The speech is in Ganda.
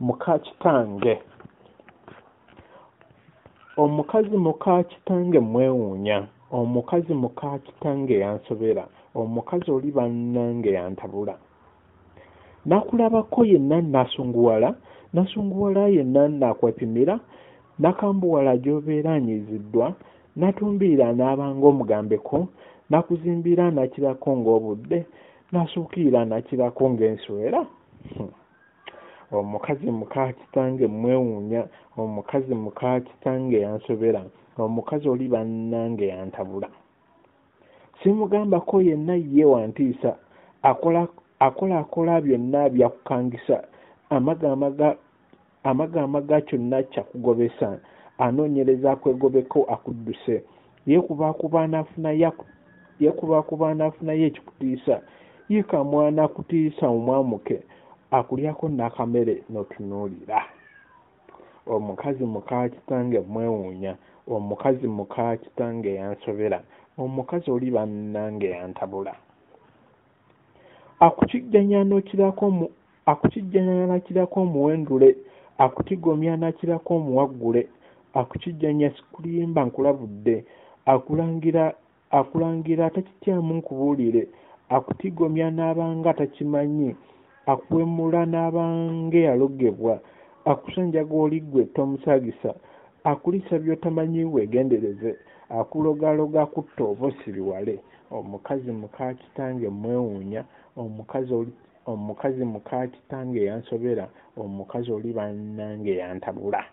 muka kitange. Omukazi muka kitange mwewuunya omukazi muka kitange yansobera omukazi oli bannange yantabula. Nakulabako yenna nasunguwala nasunguwala yenna nakwepimira nakambuwala gy'obeera anyiziddwa natumbiira n'abanga omugambeko nakuzimbira nakirako ng'obudde nasuukirira nakirako ng'enswera. Hmm. Omukazi muka kitange mwewuunya omukazi muka kitange yansobera omukazi oli bannange yantabula. Simugambako yenna ye wantiisa akola akola byonna byakukangisa amaga amaga amaga amaga kyonna kyakugobesa anoonyereza akwegobeko akudduse. Yeekubakuba anafunayo ekikutiisa yiika mwana akutiisa omwamuke akulyako n'akamere n'otunuulira. Omukazi muka kitange mwewuunya omukazi muka kitange yansobera omukazi oli bannange yantabula. Akukijjanya nakirako omuwendule akutigomya nakirako omuwaggule akukijjanya sikulimba nkulabudde akulangira akulangira takityamu nkubuulire akutigomya n'abanga takimanyi akuwemula n'abanga eyalogebwa akusanjaga oliggwe tomusaagisa akulisa by'otamanyi weegendereze akulogaloga kutta oba osiriwale omukazi muka kitange mwewuunya. Omukazi oli omukazi muka kitange yansobera omukazi oli bannange yantabula